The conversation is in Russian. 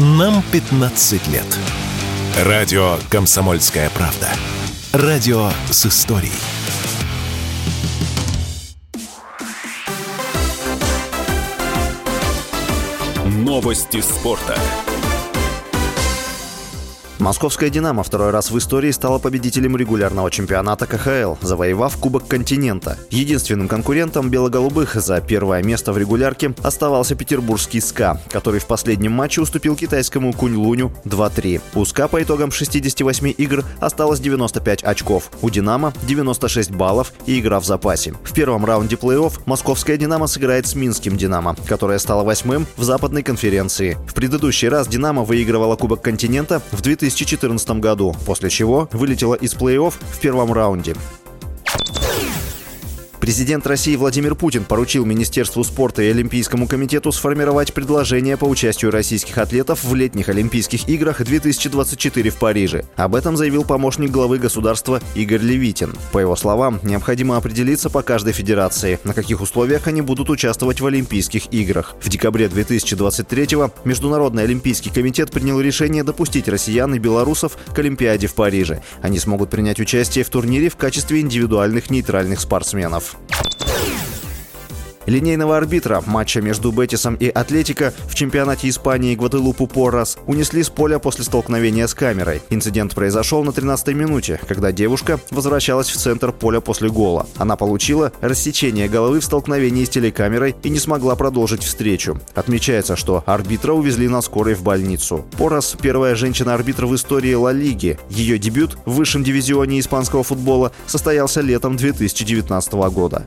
Нам 15 лет. Радио «Комсомольская правда». Радио с историей. Новости спорта. Московская «Динамо» второй раз в истории стала победителем регулярного чемпионата КХЛ, завоевав Кубок континента. Единственным конкурентом белоголубых за первое место в регулярке оставался петербургский СКА, который в последнем матче уступил китайскому Кунь-Луню 2-3. У СКА по итогам 68 игр осталось 95 очков, у «Динамо» 96 баллов и игра в запасе. В первом раунде плей-офф московская «Динамо» сыграет с минским «Динамо», которое стало восьмым в западной конференции. В предыдущий раз «Динамо» выигрывала Кубок континента в 2000 2014 году, после чего вылетела из плей-офф в первом раунде. Президент России Владимир Путин поручил Министерству спорта и Олимпийскому комитету сформировать предложение по участию российских атлетов в летних Олимпийских играх 2024 в Париже. Об этом заявил помощник главы государства Игорь Левитин. По его словам, необходимо определиться по каждой федерации, на каких условиях они будут участвовать в Олимпийских играх. В декабре 2023-го Международный Олимпийский комитет принял решение допустить россиян и белорусов к Олимпиаде в Париже. Они смогут принять участие в турнире в качестве индивидуальных нейтральных спортсменов. Линейного арбитра матча между Бетисом и Атлетико в чемпионате Испании Гваделупу Поррас унесли с поля после столкновения с камерой. Инцидент произошел на 13-й минуте, когда девушка возвращалась в центр поля после гола. Она получила рассечение головы в столкновении с телекамерой и не смогла продолжить встречу. Отмечается, что арбитра увезли на скорой в больницу. Поррас – первая женщина-арбитр в истории Ла Лиги. Ее дебют в высшем дивизионе испанского футбола состоялся летом 2019 года.